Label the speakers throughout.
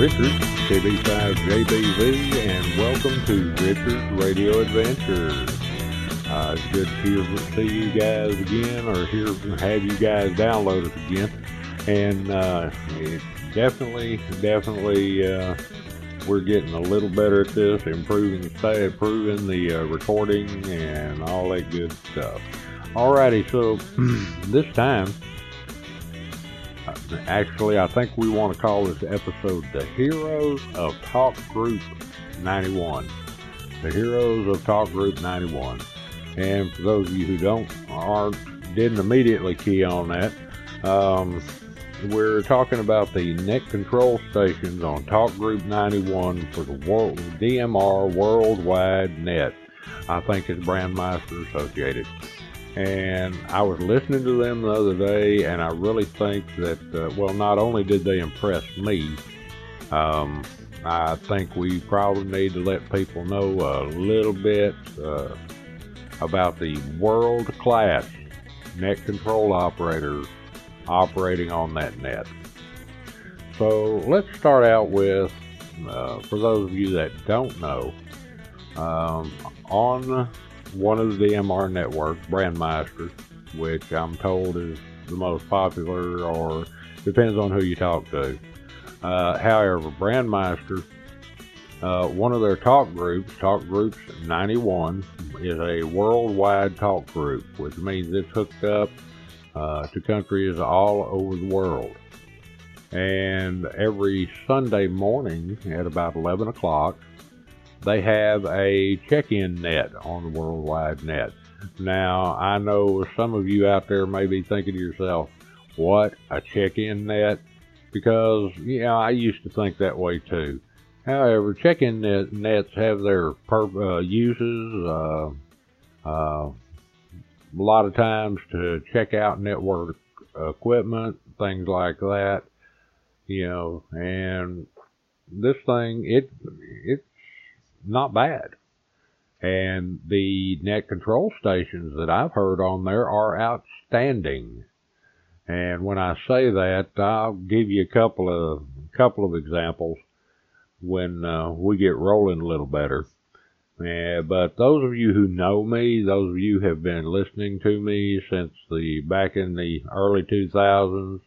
Speaker 1: Richard, KB5JBV, and welcome to Richard's Radio Adventures. Uh, it's good to hear, see you guys again, or hear have you guys download it again. And uh, it definitely, definitely, uh, we're getting a little better at this, improving improving the uh, recording and all that good stuff. Alrighty, so this time Actually, I think we want to call this episode The Heroes of Talk Group 91. The Heroes of Talk Group 91. And for those of you who don't, aren't, didn't immediately key on that, um, we're talking about the net control stations on Talk Group 91 for the world, DMR Worldwide Net. I think it's Brandmeister Associated and I was listening to them the other day, and I really think that, uh, well, not only did they impress me, um, I think we probably need to let people know a little bit uh, about the world class net control operators operating on that net. So let's start out with, uh, for those of you that don't know, um, on one of the DMR networks, Brandmeister, which I'm told is the most popular, or depends on who you talk to. Uh, however, Brandmeister, uh, one of their talk groups, Talk Groups 91, is a worldwide talk group, which means it's hooked up uh, to countries all over the world. And every Sunday morning at about 11 o'clock, they have a check-in net on the worldwide net. Now, I know some of you out there may be thinking to yourself, what, a check-in net? Because, you know, I used to think that way too. However, check-in net, nets have their uh, uses, uh, uh, a lot of times to check out network equipment, things like that, you know, and this thing, it, it not bad. And the net control stations that I've heard on there are outstanding. And when I say that, I'll give you a couple of couple of examples when uh, we get rolling a little better. Uh, but those of you who know me, those of you who have been listening to me since the back in the early 2000s,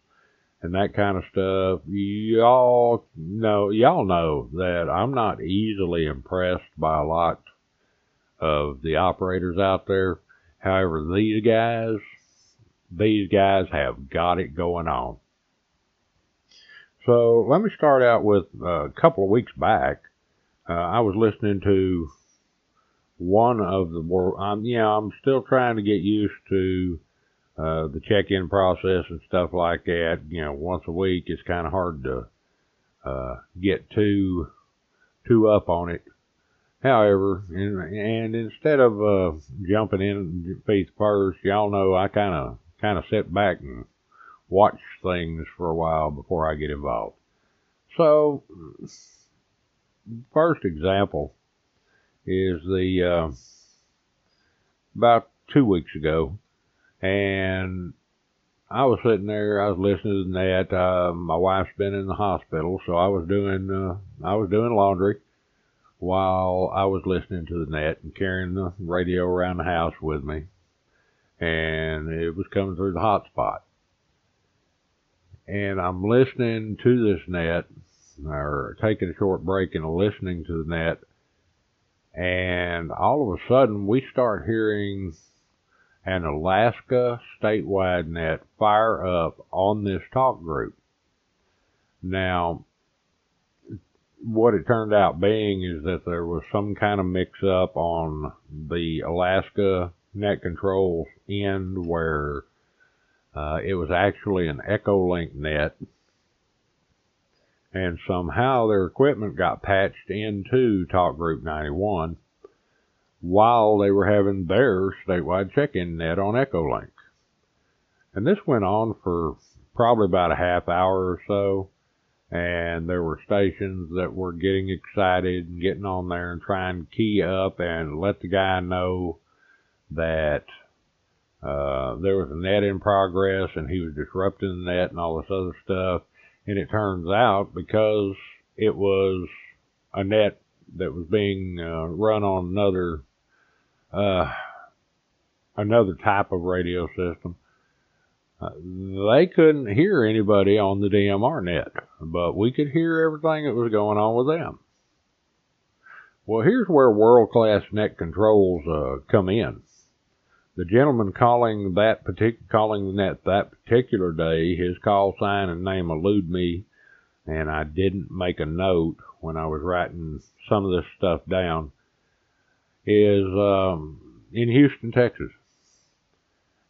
Speaker 1: and that kind of stuff. Y'all know, y'all know that I'm not easily impressed by a lot of the operators out there. However, these guys, these guys have got it going on. So let me start out with uh, a couple of weeks back. Uh, I was listening to one of the world. I'm, you know, I'm still trying to get used to uh, the check-in process and stuff like that, you know, once a week, it's kind of hard to uh, get too too up on it. However, and, and instead of uh, jumping in feet first, y'all know I kind of kind of sit back and watch things for a while before I get involved. So, first example is the uh, about two weeks ago and I was sitting there, I was listening to that. Uh, my wife's been in the hospital, so I was doing uh, I was doing laundry while I was listening to the net and carrying the radio around the house with me, and it was coming through the hotspot. And I'm listening to this net, or taking a short break and listening to the net, and all of a sudden we start hearing an Alaska statewide net fire up on this talk group. Now, what it turned out being is that there was some kind of mix up on the Alaska net controls end where uh, it was actually an Echolink net. And somehow their equipment got patched into Talk Group 91 while they were having their statewide check-in net on Echolink. And this went on for probably about a half hour or so. And there were stations that were getting excited and getting on there and trying to key up and let the guy know that uh, there was a net in progress and he was disrupting the net and all this other stuff. And it turns out because it was a net that was being uh, run on another uh, another type of radio system, uh, they couldn't hear anybody on the DMR net, but we could hear everything that was going on with them. Well, here's where world class net controls uh, come in. The gentleman calling that particular calling the net that particular day, his call sign and name elude me, and I didn't make a note when I was writing some of this stuff down. Is um, in Houston, Texas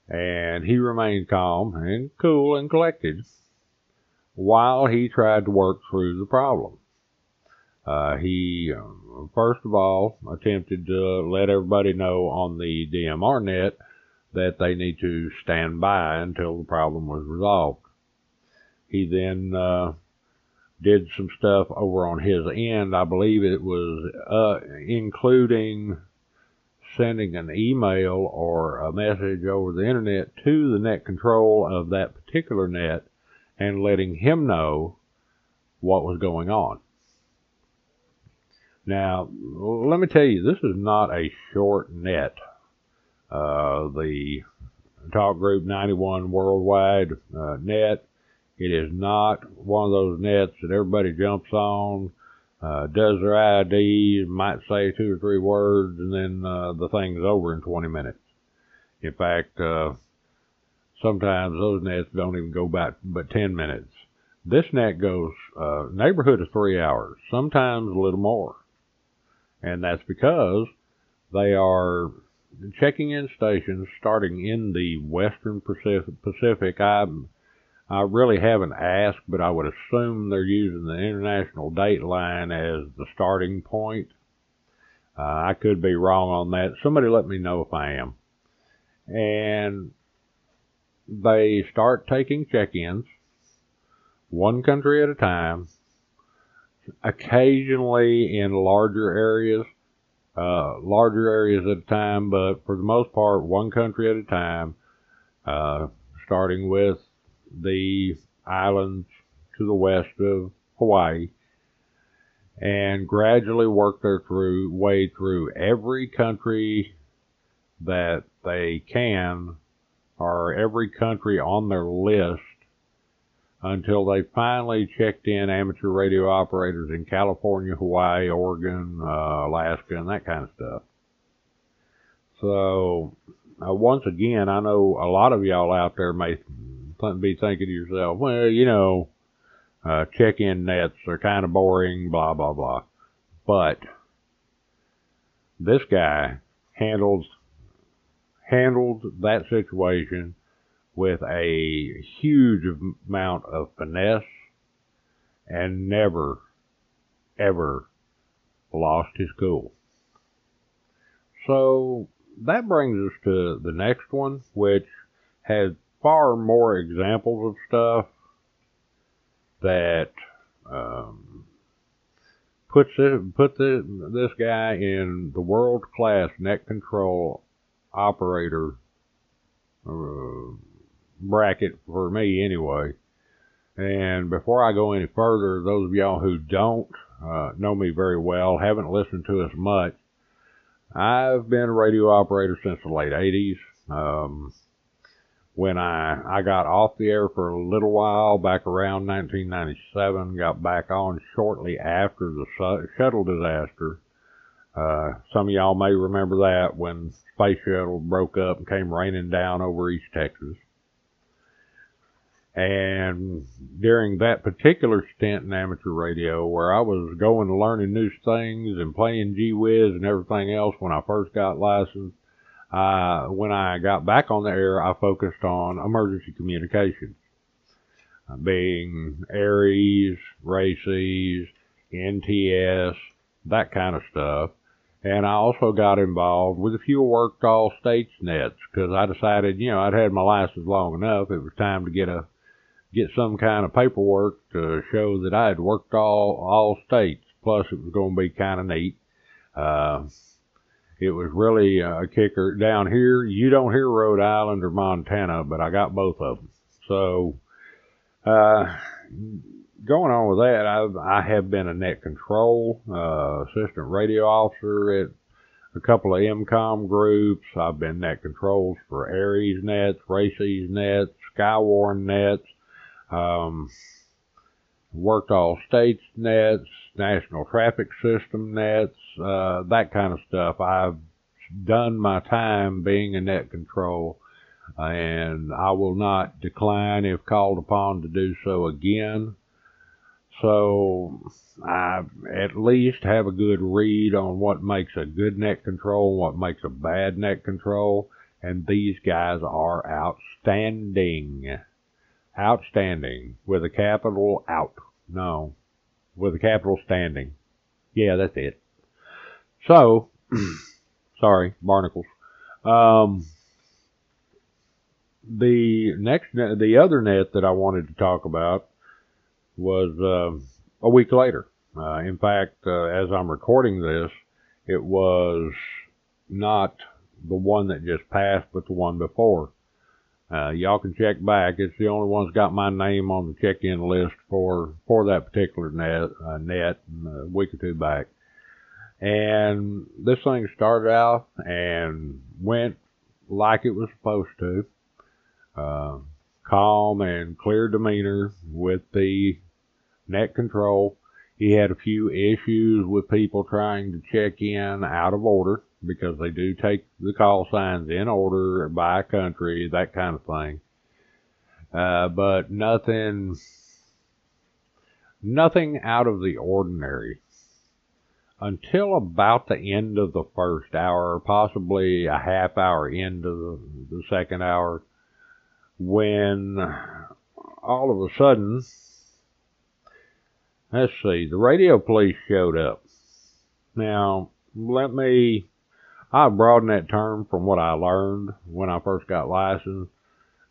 Speaker 1: and he remained calm and cool and collected while he tried to work through the problem. Uh, he, uh, first of all, attempted to let everybody know on the DMR net that they need to stand by until the problem was resolved. He then uh, did some stuff over on his end. I believe it was uh, including sending an email or a message over the internet to the net control of that particular net and letting him know what was going on. Now, let me tell you, this is not a short net. Uh, the Talk Group 91 Worldwide uh, net, it is not one of those nets that everybody jumps on uh, does their ID, might say two or three words, and then uh, the thing's over in 20 minutes. In fact, uh, sometimes those nets don't even go back but 10 minutes. This net goes uh, neighborhood of three hours, sometimes a little more, and that's because they are checking in stations starting in the western Pacific. Pacific. I'm I really haven't asked, but I would assume they're using the international date line as the starting point. Uh, I could be wrong on that. Somebody let me know if I am. And they start taking check-ins, one country at a time, occasionally in larger areas, uh, larger areas at a time, but for the most part, one country at a time, uh, starting with the islands to the west of Hawaii and gradually work their through way through every country that they can or every country on their list until they finally checked in amateur radio operators in California, Hawaii, Oregon, uh, Alaska, and that kind of stuff. So, uh, once again, I know a lot of y'all out there may be thinking to yourself, well, you know, uh, check-in nets are kind of boring, blah, blah, blah. But this guy handles handled that situation with a huge amount of finesse and never, ever lost his cool. So that brings us to the next one, which has far more examples of stuff that um, puts it, put the, this guy in the world class net control operator uh, bracket for me anyway. And before I go any further, those of y'all who don't uh, know me very well, haven't listened to us much, I've been a radio operator since the late 80s. Um, when I, I got off the air for a little while back around 1997, got back on shortly after the su- shuttle disaster. Uh, some of y'all may remember that when Space Shuttle broke up and came raining down over East Texas. And during that particular stint in amateur radio, where I was going and learning new things and playing Gee Whiz and everything else when I first got licensed, uh, when I got back on the air, I focused on emergency communications, uh, being ARES, RACES, NTS, that kind of stuff. And I also got involved with a few worked all states nets because I decided, you know, I'd had my license long enough. It was time to get a get some kind of paperwork to show that I had worked all all states. Plus, it was going to be kind of neat. Uh, it was really a kicker down here. You don't hear Rhode Island or Montana, but I got both of them. So, uh, going on with that, I've, I have been a net control uh, assistant radio officer at a couple of EmComm groups. I've been net controls for ARES nets, RACES nets, Skywarn nets. Um, worked all states nets, national traffic system nets, uh, that kind of stuff. I've done my time being a net control, and I will not decline if called upon to do so again. So I at least have a good read on what makes a good net control, what makes a bad net control, and these guys are outstanding. Outstanding with a capital out. No, with a capital standing. Yeah, that's it. So, sorry, barnacles. Um, the next, net, the other net that I wanted to talk about was uh, a week later. Uh, in fact, uh, as I'm recording this, it was not the one that just passed, but the one before. Uh, y'all can check back. It's the only one that's got my name on the check-in list for for that particular net uh, net a week or two back. And this thing started out and went like it was supposed to. Uh, calm and clear demeanor with the net control. He had a few issues with people trying to check in out of order because they do take the call signs in order by country, that kind of thing. Uh, but nothing, nothing out of the ordinary. Until about the end of the first hour, possibly a half hour into the, the second hour, when all of a sudden, let's see, the radio police showed up. Now, let me I broadened that term from what I learned when I first got licensed.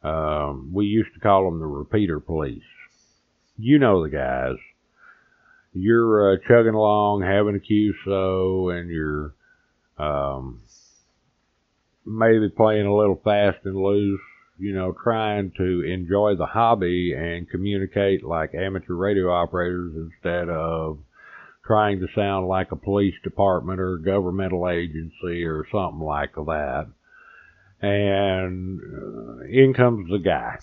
Speaker 1: Um, we used to call them the repeater police. You know the guys. You're uh, chugging along, having a QSO, and you're um, maybe playing a little fast and loose, you know, trying to enjoy the hobby and communicate like amateur radio operators instead of trying to sound like a police department or a governmental agency or something like that. And uh, in comes the guy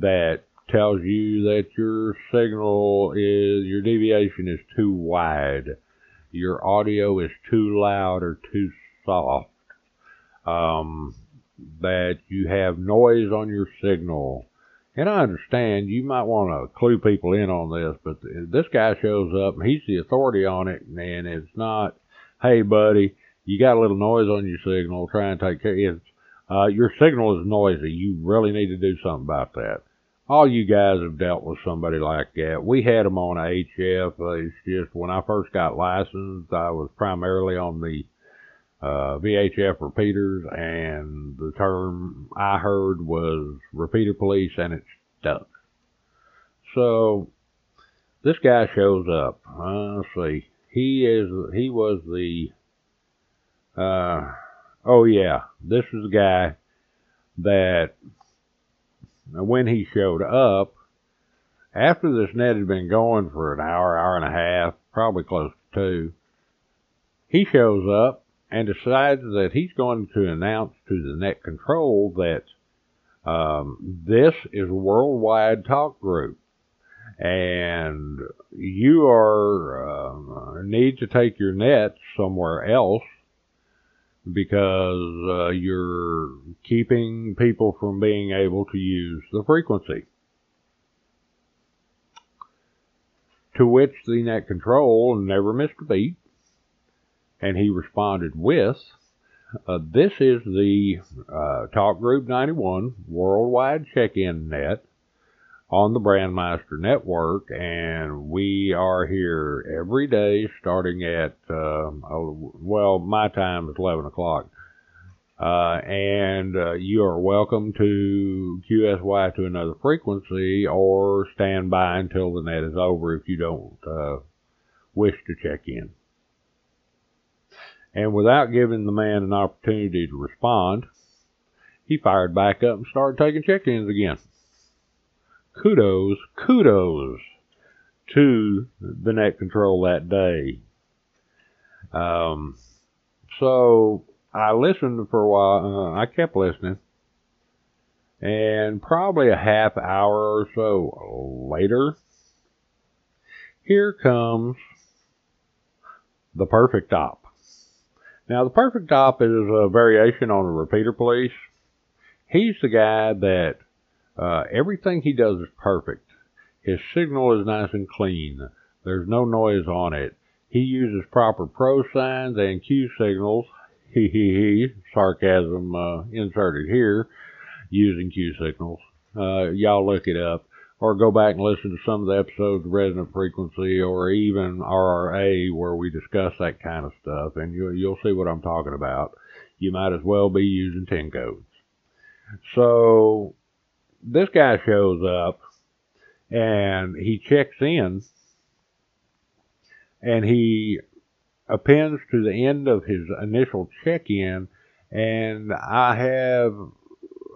Speaker 1: that tells you that your signal is, your deviation is too wide, your audio is too loud or too soft, um, that you have noise on your signal, and I understand you might want to clue people in on this, but this guy shows up and he's the authority on it, and it's not, hey, buddy, you got a little noise on your signal, try and take care. It's, uh, your signal is noisy. You really need to do something about that. All you guys have dealt with somebody like that. We had them on HF. Uh, it's just when I first got licensed, I was primarily on the uh, VHF repeaters, and the term I heard was repeater police, and it stuck. So this guy shows up. Uh, let's see. He is. He was the. Uh, oh yeah, this is the guy that when he showed up, after this net had been going for an hour, hour and a half, probably close to two, he shows up and decides that he's going to announce to the net control that um, this is a worldwide talk group and you are uh, need to take your net somewhere else because uh, you're keeping people from being able to use the frequency. To which the net control never missed a beat and he responded with, uh, This is the uh, Talk Group 91 worldwide check in net on the Brandmeister Network, and we are here every day starting at, uh, well, my time is 11 o'clock. Uh, and uh, you are welcome to QSY to another frequency or stand by until the net is over if you don't uh, wish to check in. And without giving the man an opportunity to respond, he fired back up and started taking check ins again. kudos, kudos to the net control that day. Um, so I listened for a while. Uh, I kept listening. And probably a half hour or so later, here comes the perfect op. Now, the perfect op is a variation on a repeater police. He's the guy that uh, everything he does is perfect. His signal is nice and clean. There's no noise on it. He uses proper pro signs and Q signals. He he he. Sarcasm uh, inserted here using Q signals. Uh, y'all look it up or go back and listen to some of the episodes of Resonant Frequency or even RRA where we discuss that kind of stuff, and you, you'll see what I'm talking about. You might as well be using 10 codes. So this guy shows up and he checks in and he appends to the end of his initial check-in and I have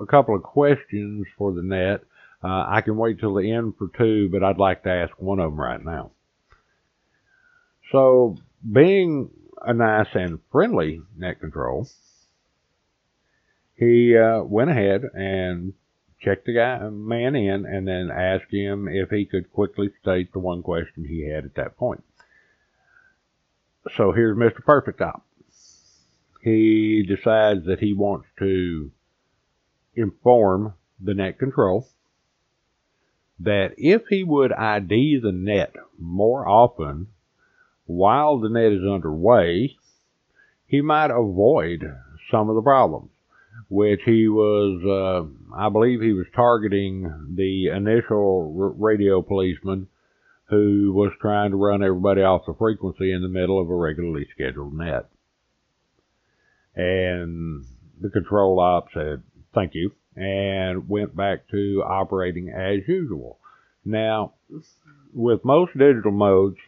Speaker 1: a couple of questions for the net uh, I can wait till the end for two, but I'd like to ask one of them right now. So, being a nice and friendly net control, he uh, went ahead and checked the guy man in and then asked him if he could quickly state the one question he had at that point. So here's Mr. Perfect Op. He decides that he wants to inform the net control that if he would ID the net more often while the net is underway, he might avoid some of the problems, which he was, uh, I believe he was targeting the initial r- radio policeman who was trying to run everybody off the frequency in the middle of a regularly scheduled net. And the control op said, thank you and went back to operating as usual. Now, with most digital modes,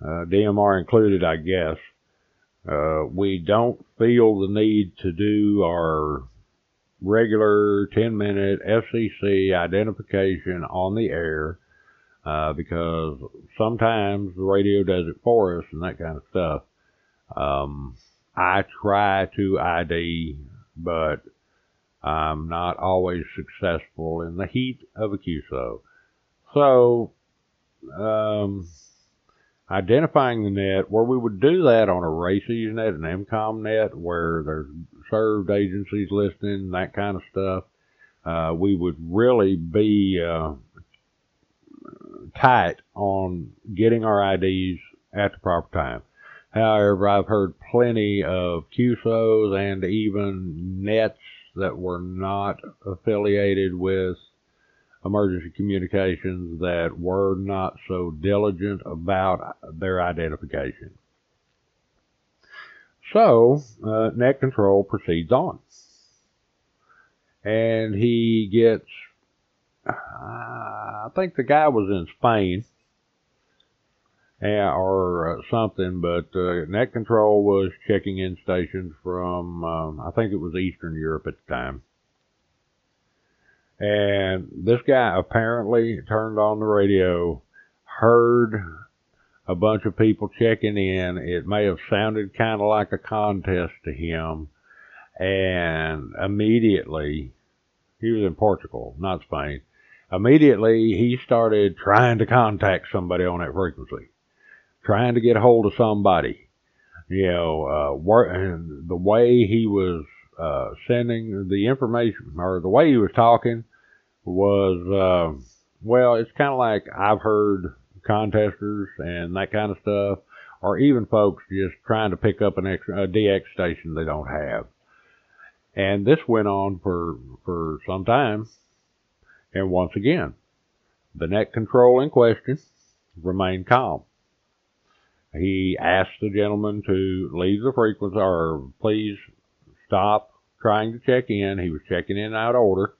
Speaker 1: uh, DMR included, I guess, uh, we don't feel the need to do our regular 10 minute FCC identification on the air uh, because sometimes the radio does it for us and that kind of stuff. Um, I try to ID, but I'm not always successful in the heat of a QSO. So, um, identifying the net, where we would do that on a RACES net, an EmComm net, where there's served agencies listening, that kind of stuff, uh, we would really be uh, tight on getting our IDs at the proper time. However, I've heard plenty of QSOs and even nets that were not affiliated with emergency communications that were not so diligent about their identification. So, uh, net control proceeds on. And he gets, uh, I think the guy was in Spain or uh, something, but uh, net control was checking in stations from, um, I think it was Eastern Europe at the time. And this guy apparently turned on the radio, heard a bunch of people checking in. It may have sounded kind of like a contest to him. And immediately, he was in Portugal, not Spain. Immediately, he started trying to contact somebody on that frequency trying to get a hold of somebody. You know, uh, wor- the way he was uh, sending the information or the way he was talking was, uh, well, it's kind of like I've heard contesters and that kind of stuff, or even folks just trying to pick up an extra, a DX station they don't have. And this went on for, for some time. And once again, the net control in question remained calm. He asked the gentleman to leave the frequency or please stop trying to check in. He was checking in out of order.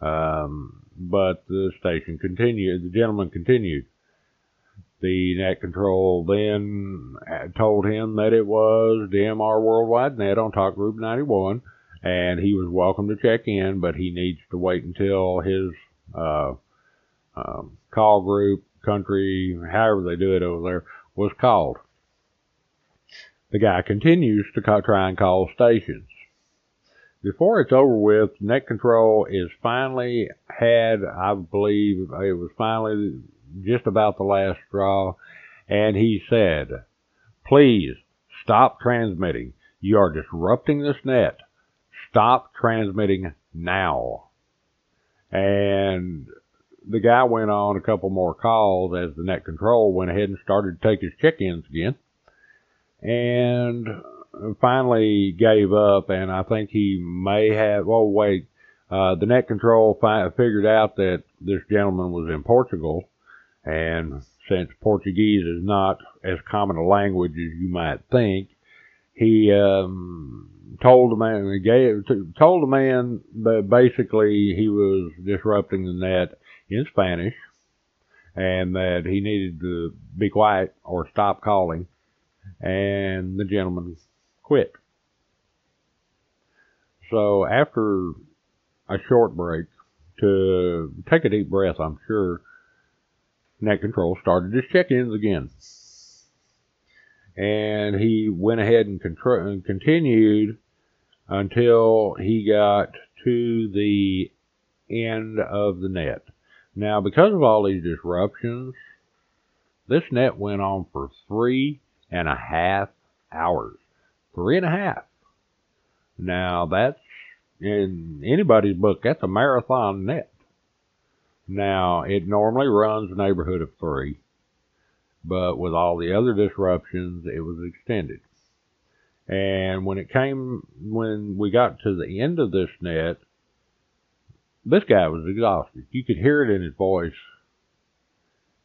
Speaker 1: Um, but the station continued, the gentleman continued. The net control then told him that it was DMR Worldwide Net on Talk Group 91, and he was welcome to check in, but he needs to wait until his uh, um, call group, country, however they do it over there, was called. The guy continues to try and call stations. Before it's over with, net control is finally had, I believe it was finally just about the last straw, and he said, please stop transmitting. You are disrupting this net. Stop transmitting now. And the guy went on a couple more calls as the net control went ahead and started to take his check-ins again. And finally gave up, and I think he may have. Oh wait, uh, the net control fi- figured out that this gentleman was in Portugal, and since Portuguese is not as common a language as you might think, he um, told the man, gave, told the man that basically he was disrupting the net in Spanish, and that he needed to be quiet or stop calling, and the gentleman quit. So after a short break, to take a deep breath, I'm sure, Net Control started his check-ins again. And he went ahead and, contr- and continued until he got to the end of the net. Now, because of all these disruptions, this net went on for three and a half hours. Three and a half. Now, that's in anybody's book, that's a marathon net. Now, it normally runs a neighborhood of three, but with all the other disruptions, it was extended. And when it came, when we got to the end of this net, this guy was exhausted. You could hear it in his voice.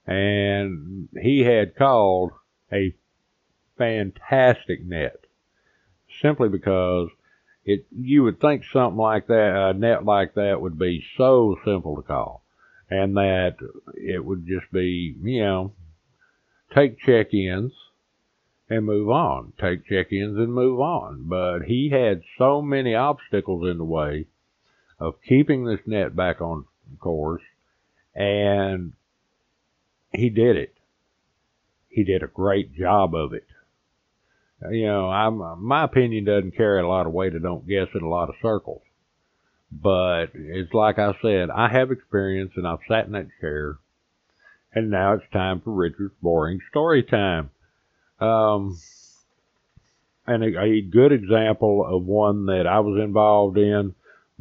Speaker 1: And he had called a fantastic net simply because it, you would think something like that, a net like that would be so simple to call and that it would just be, you know, take check-ins and move on. Take check-ins and move on. But he had so many obstacles in the way of keeping this net back on course, and he did it. He did a great job of it. You know, I'm, my opinion doesn't carry a lot of weight. I don't guess in a lot of circles. But it's like I said, I have experience and I've sat in that chair. And now it's time for Richard's boring story time. Um, and a, a good example of one that I was involved in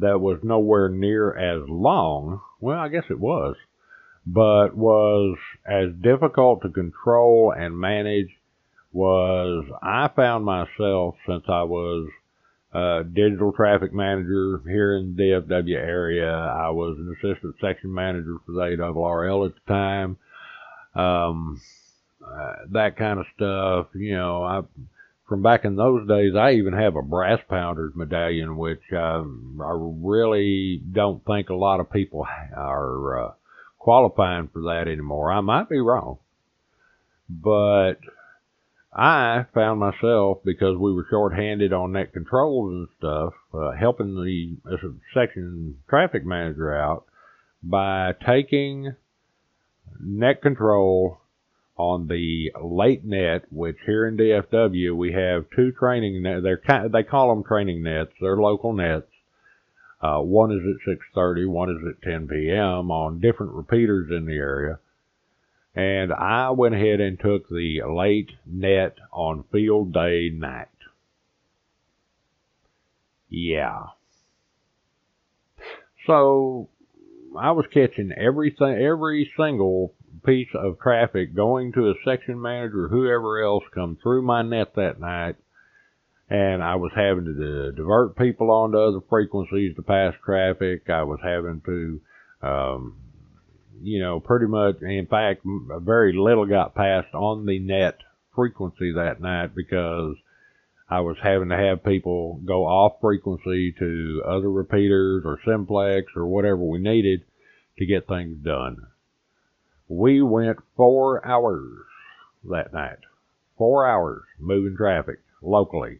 Speaker 1: that was nowhere near as long. Well, I guess it was, but was as difficult to control and manage was I found myself since I was a digital traffic manager here in the DFW area. I was an assistant section manager for the ARRL at the time. Um, uh, that kind of stuff, you know, I from back in those days, I even have a brass pounders medallion, which um, I really don't think a lot of people are uh, qualifying for that anymore. I might be wrong, but I found myself because we were short-handed on net controls and stuff, uh, helping the uh, section traffic manager out by taking net control on the late net, which here in DFW we have two training nets. They're they call them training nets. They're local nets. Uh, one is at 6:30, one is at 10 p.m. on different repeaters in the area. And I went ahead and took the late net on field day night. Yeah. So I was catching everything, every single piece of traffic going to a section manager whoever else come through my net that night. And I was having to divert people onto other frequencies to pass traffic. I was having to, um, you know, pretty much, in fact, very little got passed on the net frequency that night because I was having to have people go off frequency to other repeaters or simplex or whatever we needed to get things done. We went four hours that night. Four hours moving traffic locally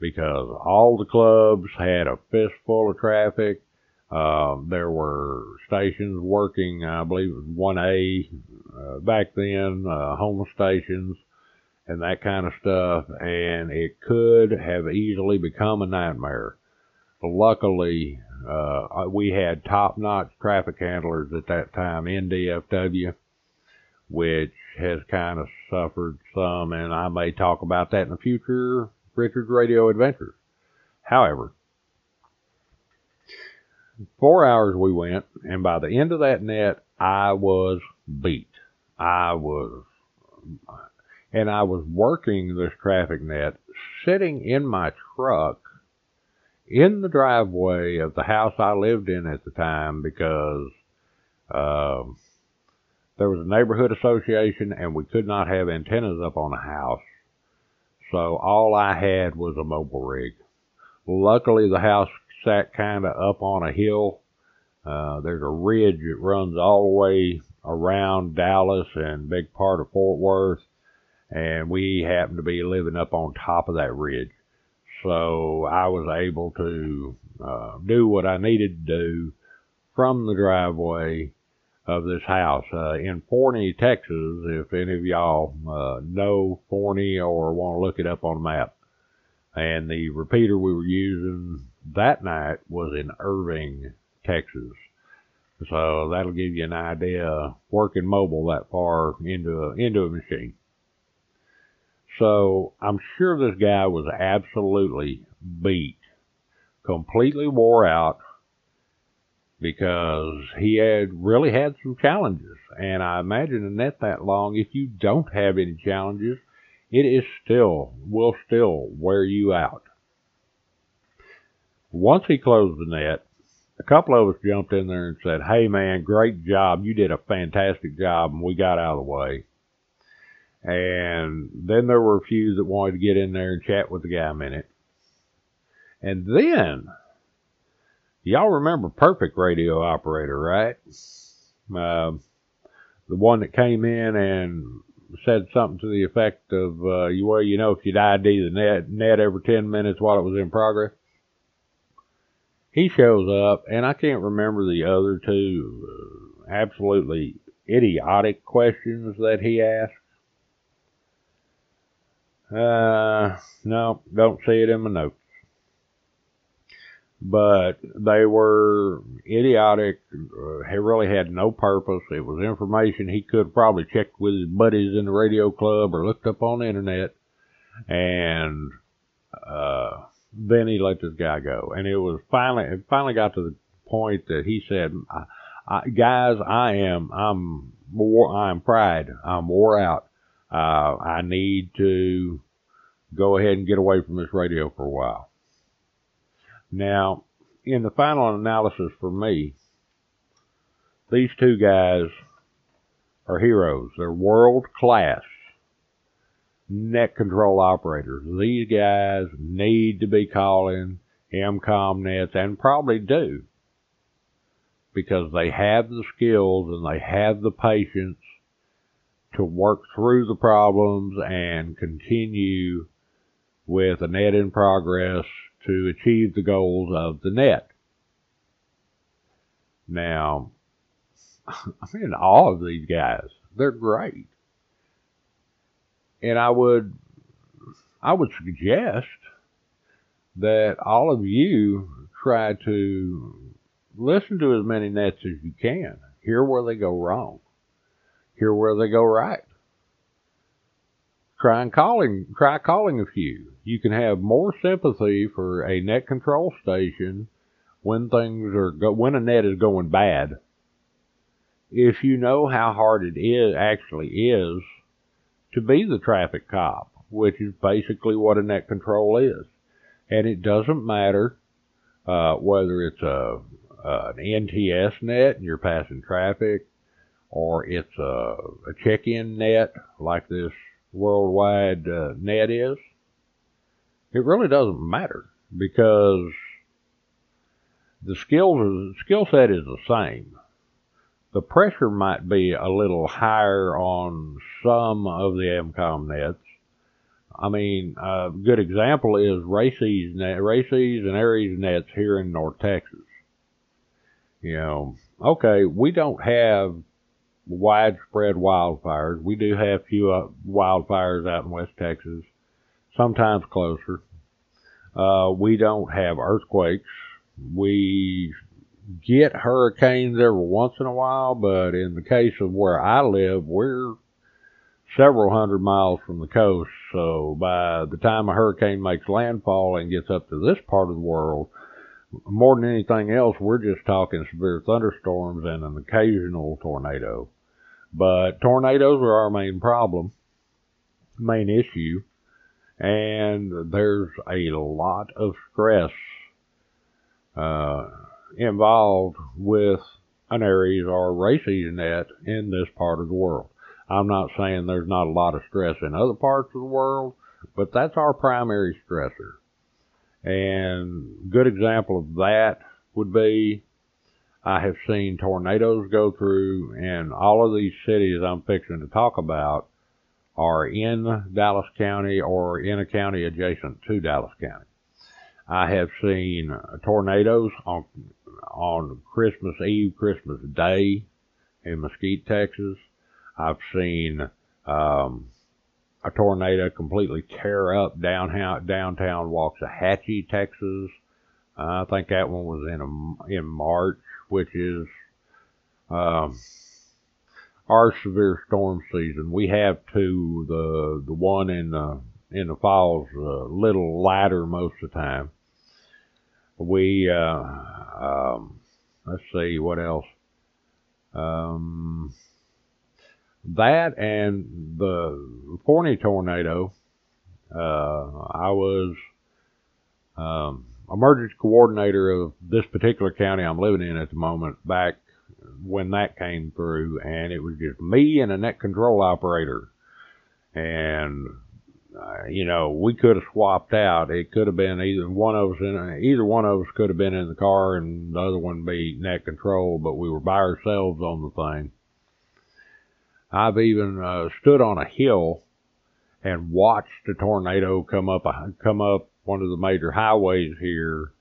Speaker 1: because all the clubs had a fistful of traffic. Uh, there were stations working, I believe it was 1A uh, back then, uh, home stations and that kind of stuff, and it could have easily become a nightmare. Luckily, uh, we had top-notch traffic handlers at that time in DFW, which has kind of suffered some, and I may talk about that in the future Richard's Radio Adventures. However, four hours we went, and by the end of that net, I was beat. I was, and I was working this traffic net sitting in my truck in the driveway of the house I lived in at the time because uh, there was a neighborhood association and we could not have antennas up on the house. So all I had was a mobile rig. Luckily, the house sat kind of up on a hill. Uh, there's a ridge that runs all the way around Dallas and big part of Fort Worth, and we happened to be living up on top of that ridge. So I was able to uh, do what I needed to do from the driveway of this house uh, in Forney, Texas. If any of y'all uh, know Forney or want to look it up on a map, and the repeater we were using that night was in Irving, Texas. So that'll give you an idea working mobile that far into a, into a machine. So I'm sure this guy was absolutely beat, completely wore out because he had really had some challenges. And I imagine a net that long, if you don't have any challenges, it is still, will still wear you out. Once he closed the net, a couple of us jumped in there and said, Hey man, great job. You did a fantastic job and we got out of the way. And then there were a few that wanted to get in there and chat with the guy a minute. And then, y'all remember Perfect Radio Operator, right? Uh, the one that came in and said something to the effect of, uh, you, well, you know, if you'd ID the net, net every 10 minutes while it was in progress. He shows up, and I can't remember the other two uh, absolutely idiotic questions that he asked. Uh, no, don't see it in my notes. But they were idiotic. He really had no purpose. It was information he could probably checked with his buddies in the radio club or looked up on the internet. And uh, then he let this guy go. And it was finally, it finally got to the point that he said, I, I, "Guys, I am, I'm more, I'm fried. I'm wore out. Uh, I need to go ahead and get away from this radio for a while. Now, in the final analysis for me, these two guys are heroes. They're world class net control operators. These guys need to be calling EmComm nets and probably do because they have the skills and they have the patience to work through the problems and continue with a net in progress to achieve the goals of the net. Now, I'm in awe of these guys. They're great. And I would I would suggest that all of you try to listen to as many nets as you can. Hear where they go wrong hear where they go right. Try and calling, try calling a few. You can have more sympathy for a net control station when things are go, when a net is going bad. If you know how hard it is actually is to be the traffic cop, which is basically what a net control is, and it doesn't matter uh, whether it's a uh, an NTS net and you're passing traffic, or it's a, a check-in net like this worldwide uh, net is, it really doesn't matter because the skills skill set is the same. The pressure might be a little higher on some of the EmComm nets. I mean, a good example is RACES, net, RACES and ARES nets here in North Texas. You know, okay, we don't have widespread wildfires. We do have a few uh, wildfires out in West Texas, sometimes closer. Uh, we don't have earthquakes. We get hurricanes every once in a while, but in the case of where I live, we're several hundred miles from the coast. So by the time a hurricane makes landfall and gets up to this part of the world, more than anything else, we're just talking severe thunderstorms and an occasional tornado. But tornadoes are our main problem, main issue, and there's a lot of stress uh, involved with an ARES or a race net in this part of the world. I'm not saying there's not a lot of stress in other parts of the world, but that's our primary stressor. And good example of that would be I have seen tornadoes go through, and all of these cities I'm fixing to talk about are in Dallas County or in a county adjacent to Dallas County. I have seen tornadoes on on Christmas Eve, Christmas Day in Mesquite, Texas. I've seen um, a tornado completely tear up downtown, downtown Waxahachie, Texas. Uh, I think that one was in a, in March, which is um, our severe storm season. We have two. The the one in the in the falls a little lighter most of the time. We uh, um, let's see what else. Um, that and the Forney tornado. Uh, I was um, emergency coordinator of this particular county I'm living in at the moment back when that came through, and it was just me and a net control operator. And uh, you know, we could have swapped out. It could have been either one of us in either one of us could have been in the car and the other one be net control, but we were by ourselves on the thing. I've even uh, stood on a hill and watched a tornado come up come up one of the major highways here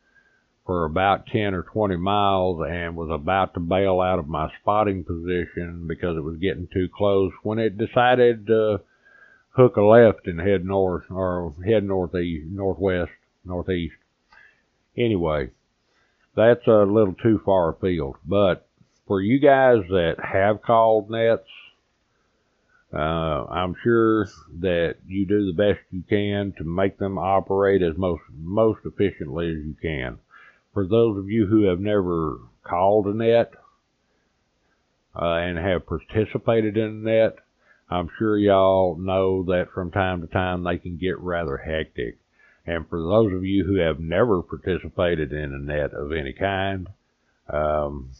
Speaker 1: for about 10 or 20 miles and was about to bail out of my spotting position because it was getting too close when it decided to hook a left and head north or head northeast, northwest, northeast. Anyway, that's a little too far afield. But for you guys that have called nets, uh, I'm sure that you do the best you can to make them operate as most most efficiently as you can. For those of you who have never called a net uh, and have participated in a net, I'm sure y'all know that from time to time they can get rather hectic. And for those of you who have never participated in a net of any kind, um,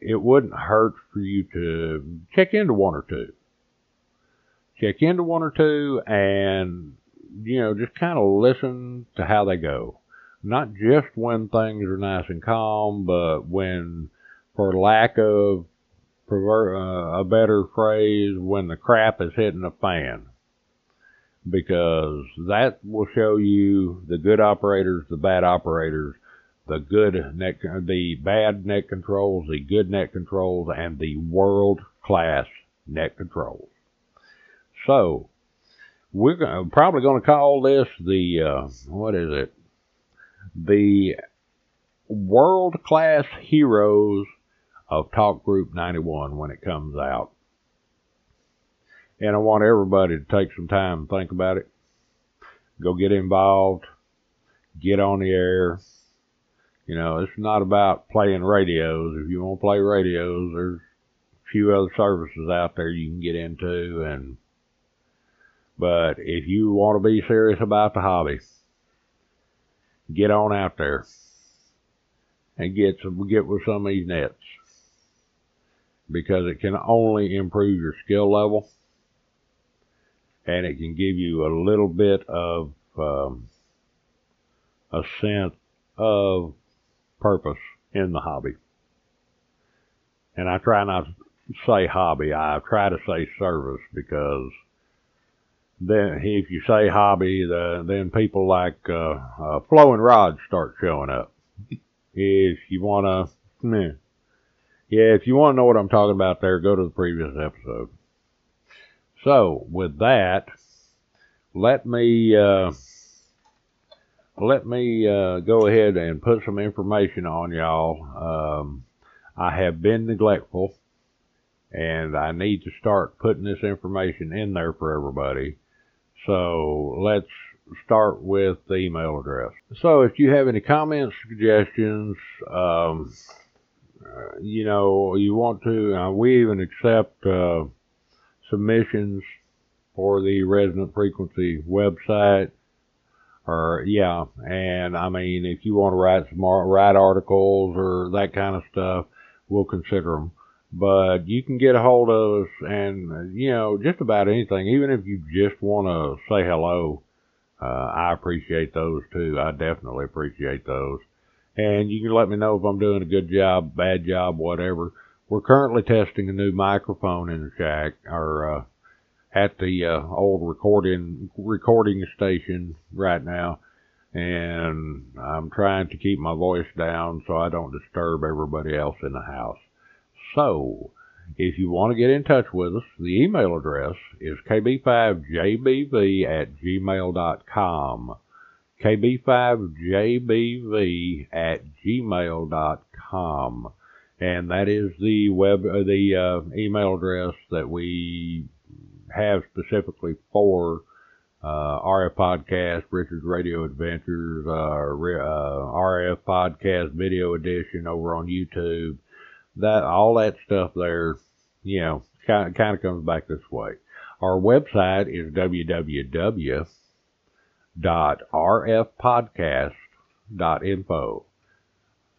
Speaker 1: it wouldn't hurt for you to check into one or two. Check into one or two and, you know, just kind of listen to how they go. Not just when things are nice and calm, but when, for lack of uh, a better phrase, when the crap is hitting the fan. Because that will show you the good operators, the bad operators, the good net, the bad net controls, the good net controls, and the world class net controls. So, we're gonna, probably going to call this the, uh, what is it? The world class heroes of Talk Group 91 when it comes out. And I want everybody to take some time and think about it. Go get involved. Get on the air. You know, it's not about playing radios. If you want to play radios, there's a few other services out there you can get into and but if you want to be serious about the hobby, get on out there and get some get with some of these nets because it can only improve your skill level and it can give you a little bit of um, a sense of purpose in the hobby. And I try not to say hobby, I try to say service because then if you say hobby, the, then people like uh, uh, flowing rods start showing up. If you want to. Yeah, if you want to know what I'm talking about there, go to the previous episode. So, with that, let me uh, let me uh, go ahead and put some information on y'all. Um, I have been neglectful, and I need to start putting this information in there for everybody. So let's start with the email address. So if you have any comments, suggestions, um, uh, you know, you want to, uh, we even accept uh, submissions for the Resonant Frequency website. Or yeah, and I mean, if you want to write some write articles or that kind of stuff, we'll consider them. But you can get a hold of us, and you know, just about anything. Even if you just want to say hello, uh, I appreciate those too. I definitely appreciate those. And you can let me know if I'm doing a good job, bad job, whatever. We're currently testing a new microphone in the shack, or uh, at the uh, old recording recording station right now, and I'm trying to keep my voice down so I don't disturb everybody else in the house. So, if you want to get in touch with us, the email address is kb5jbv at gmail.com. kb5jbv at gmail.com. And that is the web, uh, the uh, email address that we have specifically for uh, RF Podcast, Richard's Radio Adventures, uh, uh, RF Podcast Video Edition over on YouTube. That all that stuff there, you know, kind of, kind of comes back this way. Our website is www.rfpodcast.info.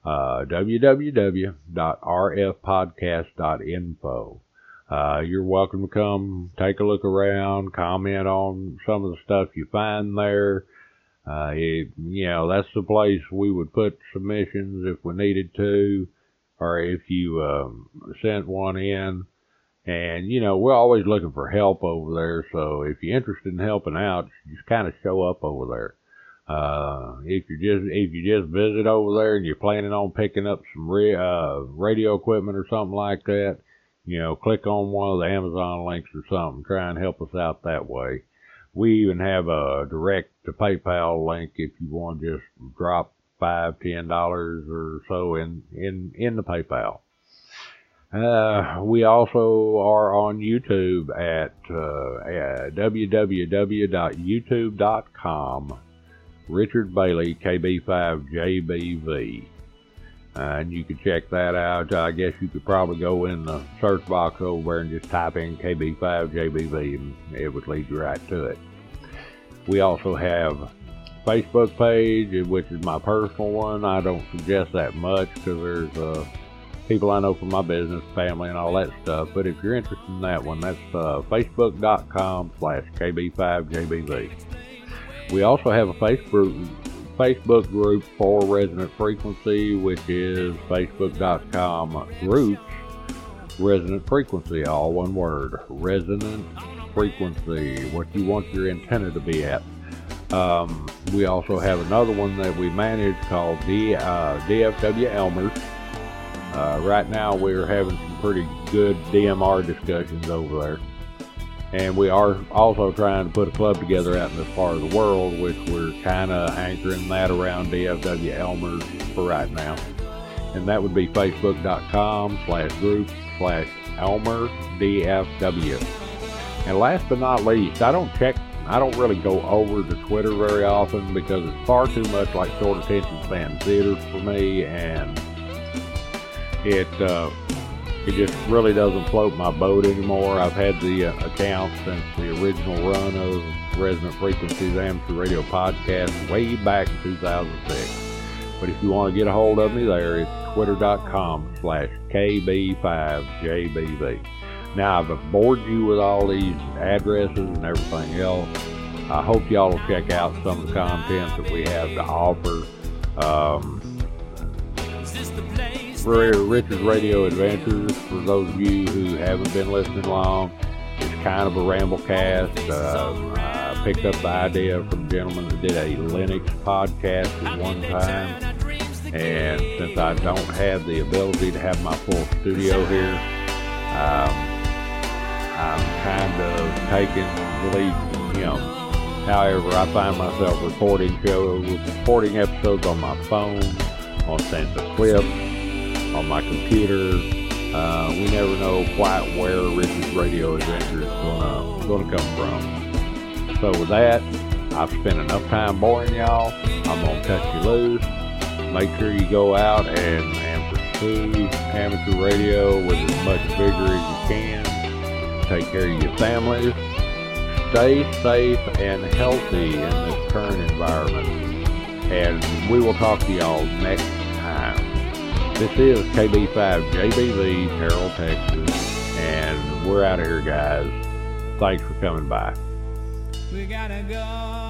Speaker 1: Uh, www.rfpodcast.info. Uh, you're welcome to come take a look around, comment on some of the stuff you find there. Uh, it, you know, that's the place we would put submissions if we needed to, or if you um, sent one in. And, you know, we're always looking for help over there. So if you're interested in helping out, just kind of show up over there. Uh, if you just, if you just visit over there and you're planning on picking up some re, uh, radio equipment or something like that, you know, click on one of the Amazon links or something. Try and help us out that way. We even have a direct to PayPal link if you want to just drop five, ten dollars or so in in in the PayPal. Uh, we also are on YouTube at, uh, at www.youtube.com. Richard Bailey KB5JBV. And you can check that out. I guess you could probably go in the search box over there and just type in KB5JBV and it would lead you right to it. We also have Facebook page, which is my personal one. I don't suggest that much because there's uh, people I know from my business, family, and all that stuff. But if you're interested in that one, that's uh, facebook.com slash KB5JBV. We also have a Facebook Facebook group for Resonant Frequency, which is facebook.com groups Resonant Frequency, all one word. Resonant Frequency, what you want your antenna to be at. Um, we also have another one that we manage called D, uh, DFW Elmer's. Uh, right now, we're having some pretty good DMR discussions over there. And we are also trying to put a club together out in this part of the world, which we're kind of anchoring that around DFW Elmer for right now. And that would be facebook.com slash group slash Elmer DFW. And last but not least, I don't check, I don't really go over to Twitter very often because it's far too much like short attention span theater for me. And it, uh, it just really doesn't float my boat anymore. I've had the uh, account since the original run of Resonant Frequencies Amateur Radio Podcast way back in 2006. But if you want to get a hold of me there, it's twitter.com slash KB5JBV. Now, I've bored you with all these addresses and everything else. I hope y'all will check out some of the content that we have to offer. Um, Richard's Radio Adventures. For those of you who haven't been listening long, it's kind of a ramble cast. Uh, I picked up the idea from a gentleman that did a Linux podcast at one time. And since I don't have the ability to have my full studio here, um, I'm kind of taking the lead from him. However, I find myself recording shows, recording episodes on my phone, on Santa Clip, on my computer. Uh, we never know quite where Rich's radio adventure is gonna come from. So with that, I've spent enough time boring y'all. I'm gonna cut you loose. Make sure you go out and, and pursue amateur radio with as much vigor as you can. Take care of your families. Stay safe and healthy in this current environment. And we will talk to y'all next. This is KB5JBV, Terrell, Texas. And we're out of here, guys. Thanks for coming by.
Speaker 2: We gotta go.